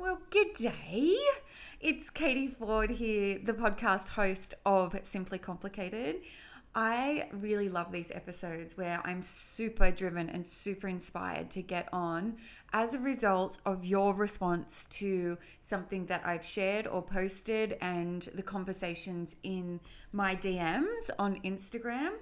Well, good day. It's Katie Ford here, the podcast host of Simply Complicated. I really love these episodes where I'm super driven and super inspired to get on as a result of your response to something that I've shared or posted and the conversations in my DMs on Instagram.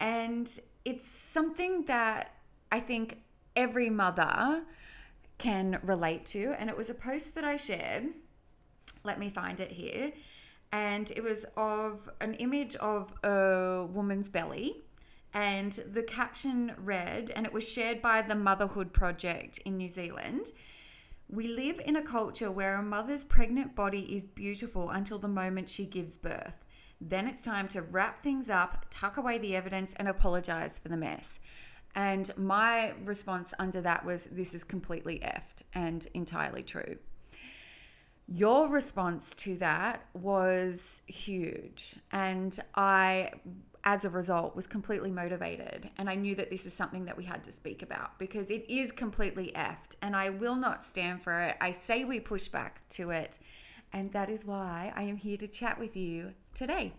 And it's something that I think every mother can relate to. And it was a post that I shared. Let me find it here. And it was of an image of a woman's belly. And the caption read, and it was shared by the Motherhood Project in New Zealand. We live in a culture where a mother's pregnant body is beautiful until the moment she gives birth. Then it's time to wrap things up, tuck away the evidence, and apologize for the mess. And my response under that was, This is completely effed and entirely true. Your response to that was huge. And I, as a result, was completely motivated. And I knew that this is something that we had to speak about because it is completely effed. And I will not stand for it. I say we push back to it. And that is why I am here to chat with you today.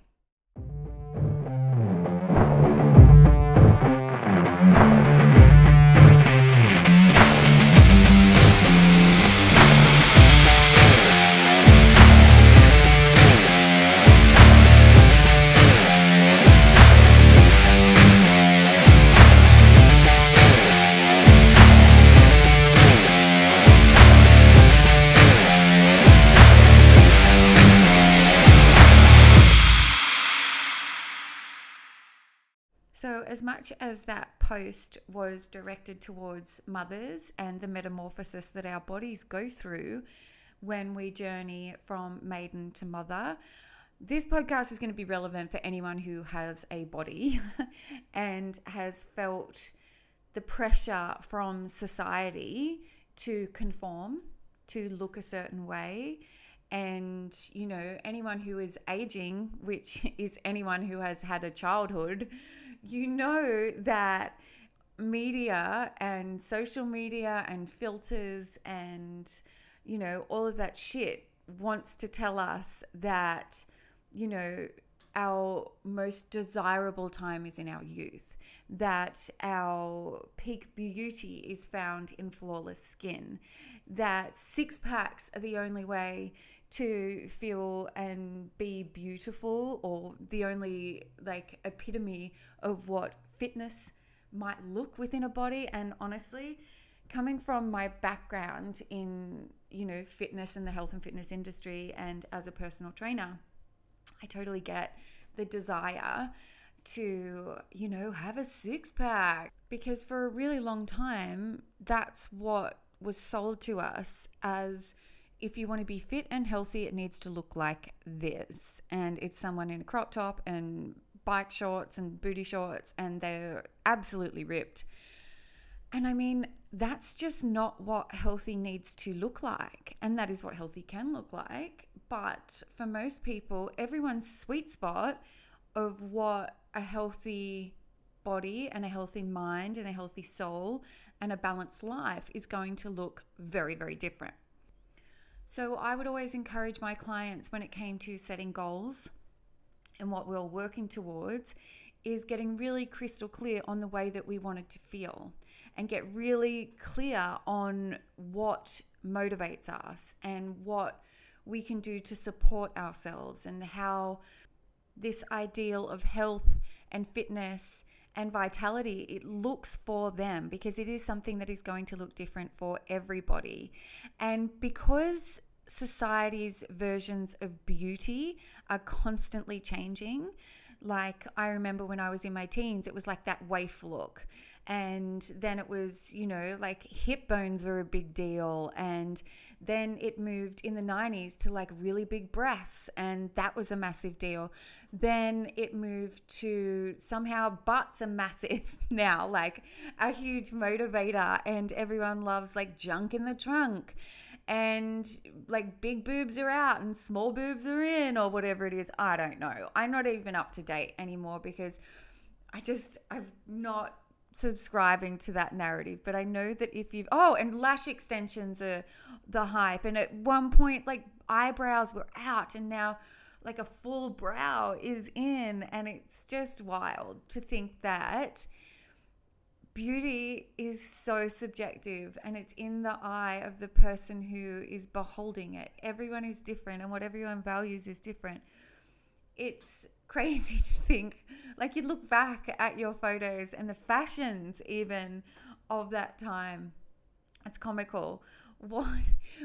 So, as much as that post was directed towards mothers and the metamorphosis that our bodies go through when we journey from maiden to mother, this podcast is going to be relevant for anyone who has a body and has felt the pressure from society to conform, to look a certain way. And, you know, anyone who is aging, which is anyone who has had a childhood, you know that media and social media and filters and you know all of that shit wants to tell us that you know our most desirable time is in our youth that our peak beauty is found in flawless skin that six packs are the only way to feel and be beautiful or the only like epitome of what fitness might look within a body. And honestly coming from my background in you know fitness and the health and fitness industry and as a personal trainer i totally get the desire to you know have a six pack because for a really long time that's what was sold to us as if you want to be fit and healthy, it needs to look like this. And it's someone in a crop top and bike shorts and booty shorts, and they're absolutely ripped. And I mean, that's just not what healthy needs to look like. And that is what healthy can look like. But for most people, everyone's sweet spot of what a healthy body and a healthy mind and a healthy soul and a balanced life is going to look very, very different. So I would always encourage my clients when it came to setting goals and what we are working towards is getting really crystal clear on the way that we wanted to feel and get really clear on what motivates us and what we can do to support ourselves and how this ideal of health and fitness and vitality it looks for them because it is something that is going to look different for everybody. And because society's versions of beauty are constantly changing like i remember when i was in my teens it was like that waif look. And then it was you know like hip bones were a big deal. And then it moved in the 90s to like really big breasts and that was a massive deal. Then it moved to somehow butts are massive now like a huge motivator and everyone loves like junk in the trunk and like big boobs are out and small boobs are in or whatever it is i don't know. I'm not even up to date anymore because i just I'm not subscribing to that narrative, but I know that if you've oh, and lash extensions are the hype, and at one point like eyebrows were out, and now like a full brow is in, and it's just wild to think that beauty is so subjective and it's in the eye of the person who is beholding it. Everyone is different, and what everyone values is different. It's crazy to think like you look back at your photos and the fashions even of that time it's comical what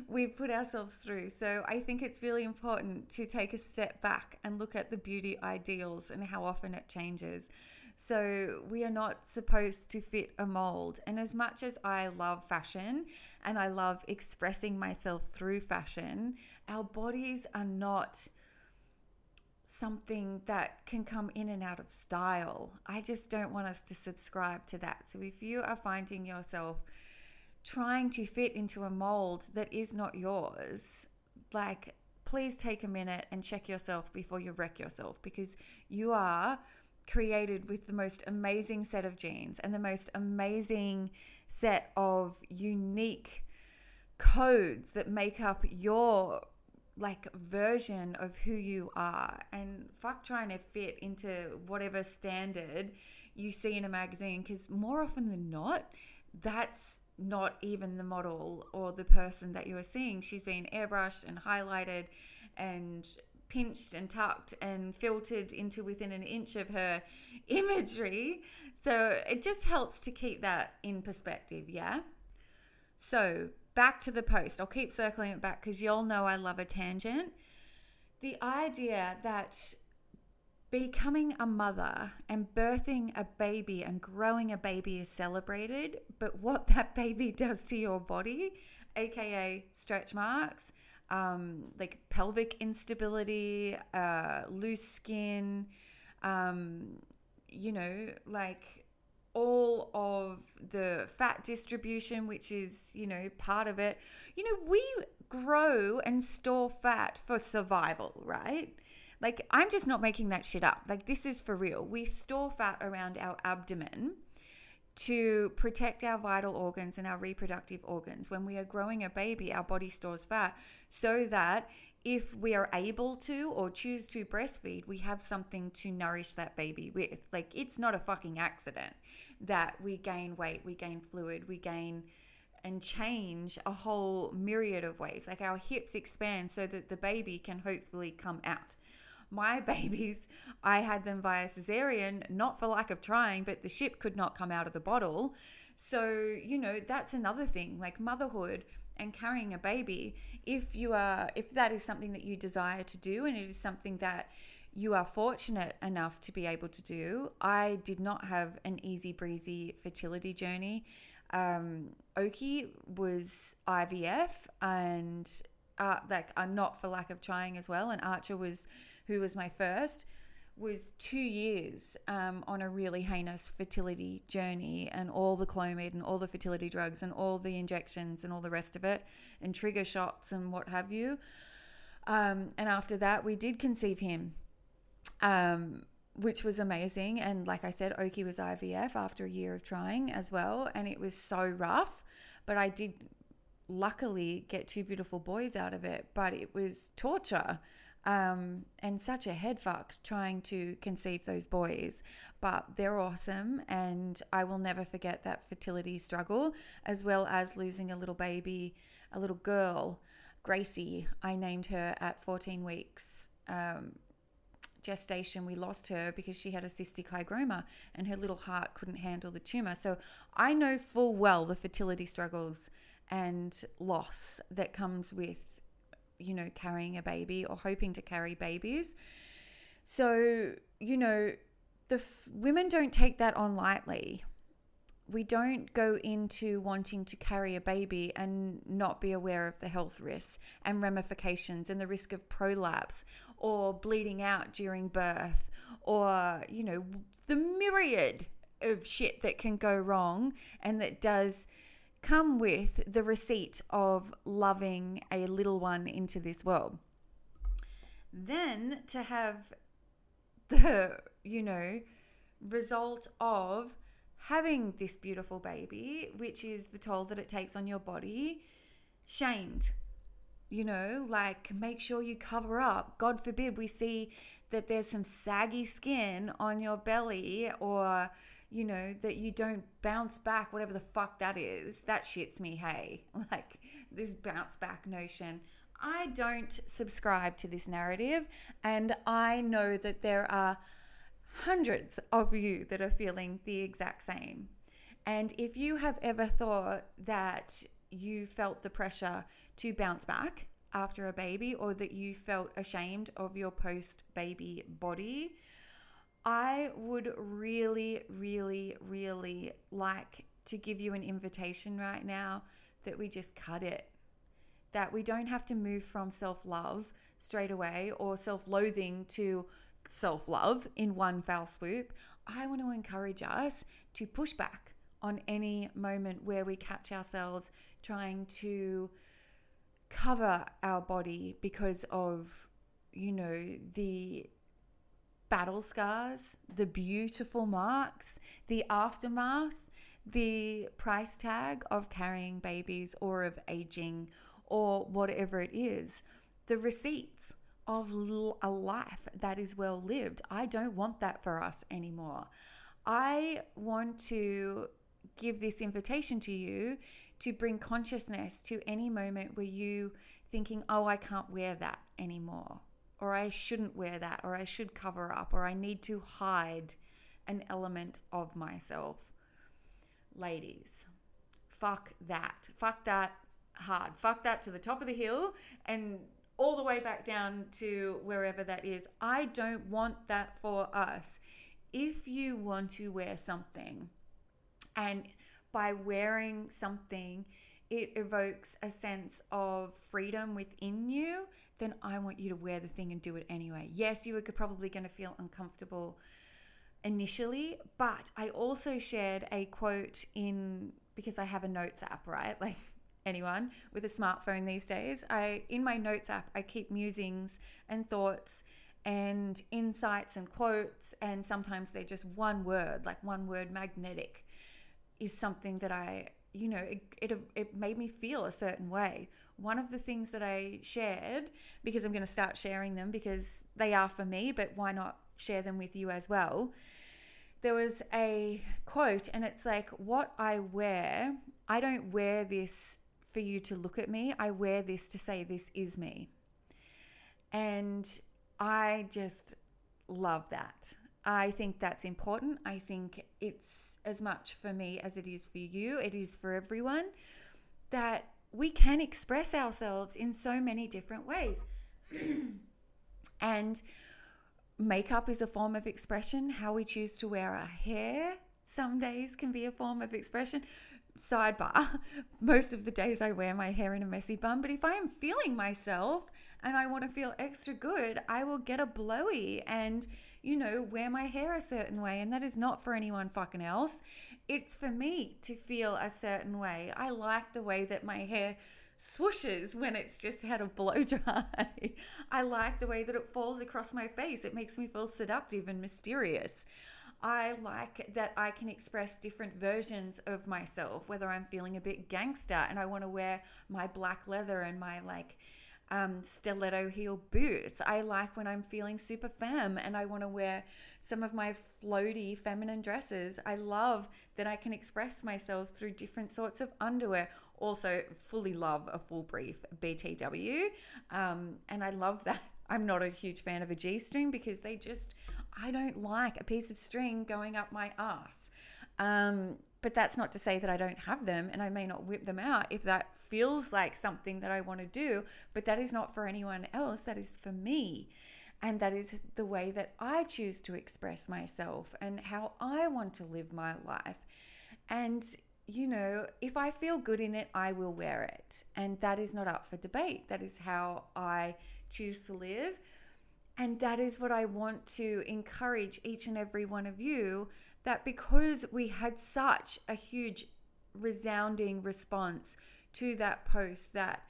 we've put ourselves through so i think it's really important to take a step back and look at the beauty ideals and how often it changes so we are not supposed to fit a mold. And as much as I love fashion and I love expressing myself through fashion, our bodies are not something that can come in and out of style. I just don't want us to subscribe to that. So if you are finding yourself trying to fit into a mold that is not yours, like please take a minute and check yourself before you wreck yourself because you are created with the most amazing set of genes and the most amazing set of unique codes that make up your like version of who you are. And fuck trying to fit into whatever standard you see in a magazine because more often than not that's not even the model or the person that you are seeing. She's been airbrushed and highlighted and pinched and tucked and filtered into within an inch of her imagery so it just helps to keep that in perspective yeah so back to the post. I'll keep circling it back because y'all know I love a tangent. The idea that becoming a mother and birthing a baby and growing a baby is celebrated, but what that baby does to your body, aka stretch marks, um, like pelvic instability, uh, loose skin, um, you know, like all of the fat distribution, which is, you know, part of it. You know, we grow and store fat for survival, right? Like, I'm just not making that shit up. Like, this is for real. We store fat around our abdomen to protect our vital organs and our reproductive organs. When we are growing a baby, our body stores fat so that if we are able to or choose to breastfeed, we have something to nourish that baby with. Like, it's not a fucking accident that we gain weight, we gain fluid, we gain and change a whole myriad of ways. Like, our hips expand so that the baby can hopefully come out. My babies, I had them via cesarean, not for lack of trying, but the ship could not come out of the bottle. So, you know, that's another thing. Like, motherhood and carrying a baby if you are if that is something that you desire to do and it is something that you are fortunate enough to be able to do i did not have an easy breezy fertility journey um, oki was ivf and uh, like uh, not for lack of trying as well and archer was who was my first was two years um, on a really heinous fertility journey and all the Clomid and all the fertility drugs and all the injections and all the rest of it and trigger shots and what have you. Um, and after that, we did conceive him, um, which was amazing. And like I said, Oki was IVF after a year of trying as well. And it was so rough, but I did luckily get two beautiful boys out of it, but it was torture um, and such a head fuck trying to conceive those boys. But they're awesome, and I will never forget that fertility struggle, as well as losing a little baby, a little girl, Gracie. I named her at 14 weeks. Um, gestation, we lost her because she had a cystic hygroma and her little heart couldn't handle the tumor. So I know full well the fertility struggles and loss that comes with you know, carrying a baby or hoping to carry babies. So, you know, the f- women don't take that on lightly. We don't go into wanting to carry a baby and not be aware of the health risks and ramifications and the risk of prolapse or bleeding out during birth or, you know, the myriad of shit that can go wrong and that does come with the receipt of loving a little one into this world. Then to have the, you know, result of having this beautiful baby, which is the toll that it takes on your body, shamed. You know, like make sure you cover up. God forbid we see that there's some saggy skin on your belly or you know, that you don't bounce back, whatever the fuck that is, that shits me, hey. Like this bounce back notion. I don't subscribe to this narrative, and I know that there are hundreds of you that are feeling the exact same. And if you have ever thought that you felt the pressure to bounce back after a baby or that you felt ashamed of your post baby body, I would really, really, really like to give you an invitation right now that we just cut it. That we don't have to move from self love straight away or self loathing to self love in one foul swoop. I want to encourage us to push back on any moment where we catch ourselves trying to cover our body because of, you know, the battle scars, the beautiful marks, the aftermath, the price tag of carrying babies or of aging or whatever it is, the receipts of a life that is well lived. I don't want that for us anymore. I want to give this invitation to you to bring consciousness to any moment where you thinking, "Oh, I can't wear that anymore." Or I shouldn't wear that, or I should cover up, or I need to hide an element of myself. Ladies, fuck that. Fuck that hard. Fuck that to the top of the hill and all the way back down to wherever that is. I don't want that for us. If you want to wear something, and by wearing something, it evokes a sense of freedom within you then I want you to wear the thing and do it anyway. Yes, you are probably going to feel uncomfortable initially, but I also shared a quote in because I have a notes app, right? Like anyone with a smartphone these days, I in my notes app I keep musings and thoughts and insights and quotes and sometimes they're just one word, like one word magnetic is something that I, you know, it, it, it made me feel a certain way one of the things that I shared, because I'm going to start sharing them because they are for me, but why not share them with you as well? There was a quote, and it's like, What I wear, I don't wear this for you to look at me. I wear this to say, This is me. And I just love that. I think that's important. I think it's as much for me as it is for you, it is for everyone that we can express ourselves in so many different ways. and makeup is a form of expression. How we choose to wear our hair some days can be a form of expression. Sidebar, most of the days I wear my hair in a messy bun, but if I am feeling myself and I want to feel extra good, I will get a blowy and, you know, wear my hair a certain way. And that is not for anyone fucking else it's for me to feel a certain way. I like the way that my hair swooshes when it's just had a blow dry. I like the way that it falls across my face. It makes me feel seductive and mysterious. I like that I can express different versions of myself, whether I'm feeling a bit gangster and I want to wear my black leather and my like um, stiletto heel boots. I like when I'm feeling super femme and I want to wear some of my floaty feminine dresses. I love that I can express myself through different sorts of underwear. Also, fully love a full brief BTW. Um, and I love that. I'm not a huge fan of a G string because they just, I don't like a piece of string going up my ass. Um, but that's not to say that I don't have them and I may not whip them out if that feels like something that I want to do, but that is not for anyone else. That is for me. And that is the way that I choose to express myself and how I want to live my life. And, you know, if I feel good in it, I will wear it. And that is not up for debate. That is how I choose to live. And that is what I want to encourage each and every one of you that because we had such a huge resounding response to that post that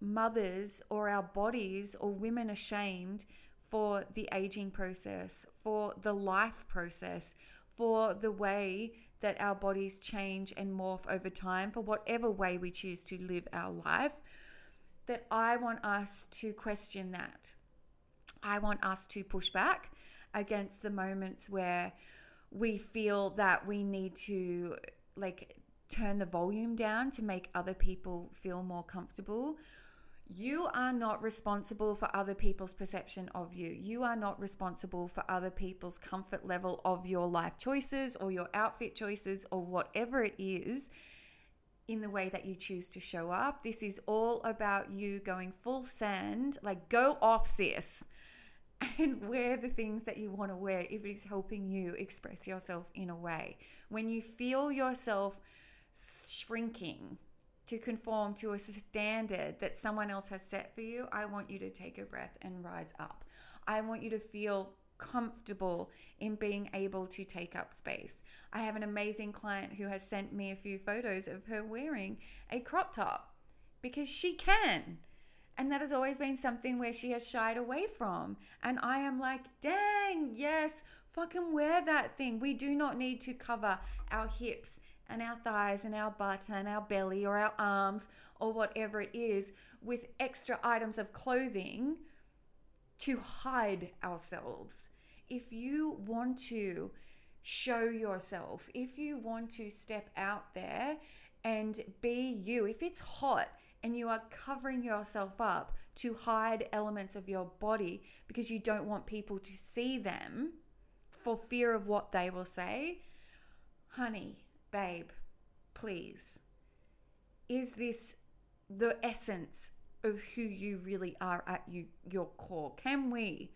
mothers or our bodies or women ashamed for the aging process, for the life process, for the way that our bodies change and morph over time, for whatever way we choose to live our life, that I want us to question that. I want us to push back against the moments where we feel that we need to like turn the volume down to make other people feel more comfortable. You are not responsible for other people's perception of you. You are not responsible for other people's comfort level of your life choices or your outfit choices or whatever it is in the way that you choose to show up. This is all about you going full send, like go off, sis, and wear the things that you want to wear if it is helping you express yourself in a way. When you feel yourself shrinking to conform to a standard that someone else has set for you, I want you to take a breath and rise up. I want you to feel comfortable in being able to take up space. I have an amazing client who has sent me a few photos of her wearing a crop top because she can. And that has always been something where she has shied away from. And I am like, dang, yes, fucking wear that thing. We do not need to cover our hips and our thighs and our butt and our belly or our arms or whatever it is with extra items of clothing to hide ourselves. If you want to show yourself, if you want to step out there and be you, if it's hot and you are covering yourself up to hide elements of your body because you don't want people to see them for fear of what they will say, honey, babe, please, is this the essence of who you really are at you, your core? Can we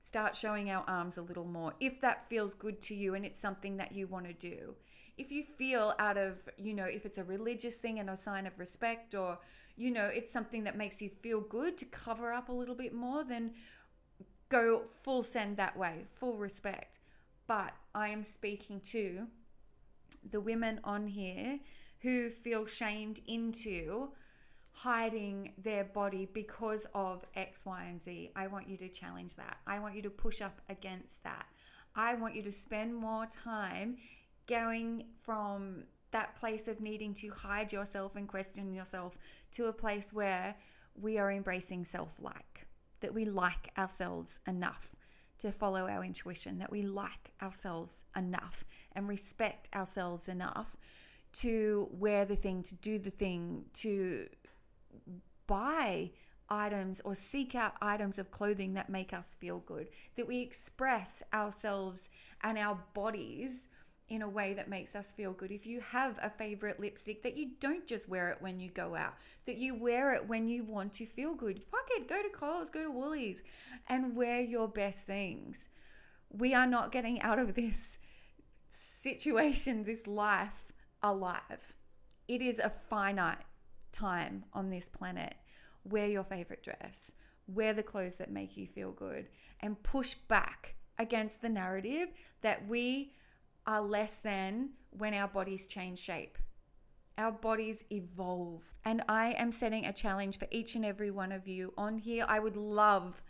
start showing our arms a little more if that feels good to you and it's something that you want to do? If you feel out of, you know, if it's a religious thing and a sign of respect or, you know, it's something that makes you feel good to cover up a little bit more, then go full send that way, full respect. But I am speaking to the women on here who feel shamed into hiding their body because of X, Y, and Z. I want you to challenge that. I want you to push up against that. I want you to spend more time going from that place of needing to hide yourself and question yourself to a place where we are embracing self like, that we like ourselves enough to follow our intuition, that we like ourselves enough and respect ourselves enough to wear the thing, to do the thing, to buy items or seek out items of clothing that make us feel good, that we express ourselves and our bodies in a way that makes us feel good. If you have a favorite lipstick, that you don't just wear it when you go out, that you wear it when you want to feel good. Fuck it, go to Coles, go to Woolies, and wear your best things. We are not getting out of this situation, this life, alive. It is a finite time on this planet. Wear your favorite dress, wear the clothes that make you feel good, and push back against the narrative that we are less than when our bodies change shape. Our bodies evolve. And I am setting a challenge for each and every one of you on here. I would love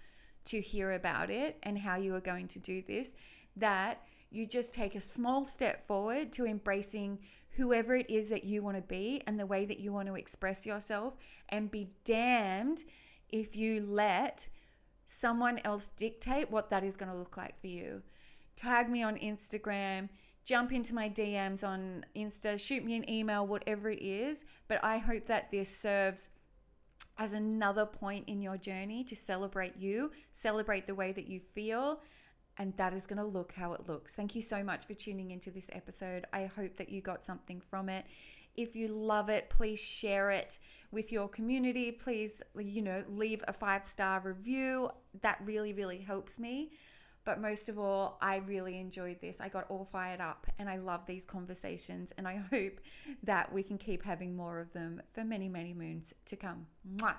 to hear about it and how you are going to do this. That you just take a small step forward to embracing whoever it is that you want to be and the way that you want to express yourself, and be damned if you let someone else dictate what that is going to look like for you. Tag me on Instagram jump into my DMs on Insta, shoot me an email, whatever it is. But I hope that this serves as another point in your journey to celebrate you, celebrate the way that you feel. And that is going to look how it looks. Thank you so much for tuning into this episode. I hope that you got something from it. If you love it, please share it with your community. Please, you know, leave a five star review. That really, really helps me. But most of all, I really enjoyed this. I got all fired up and I love these conversations. And I hope that we can keep having more of them for many, many moons to come. Mwah.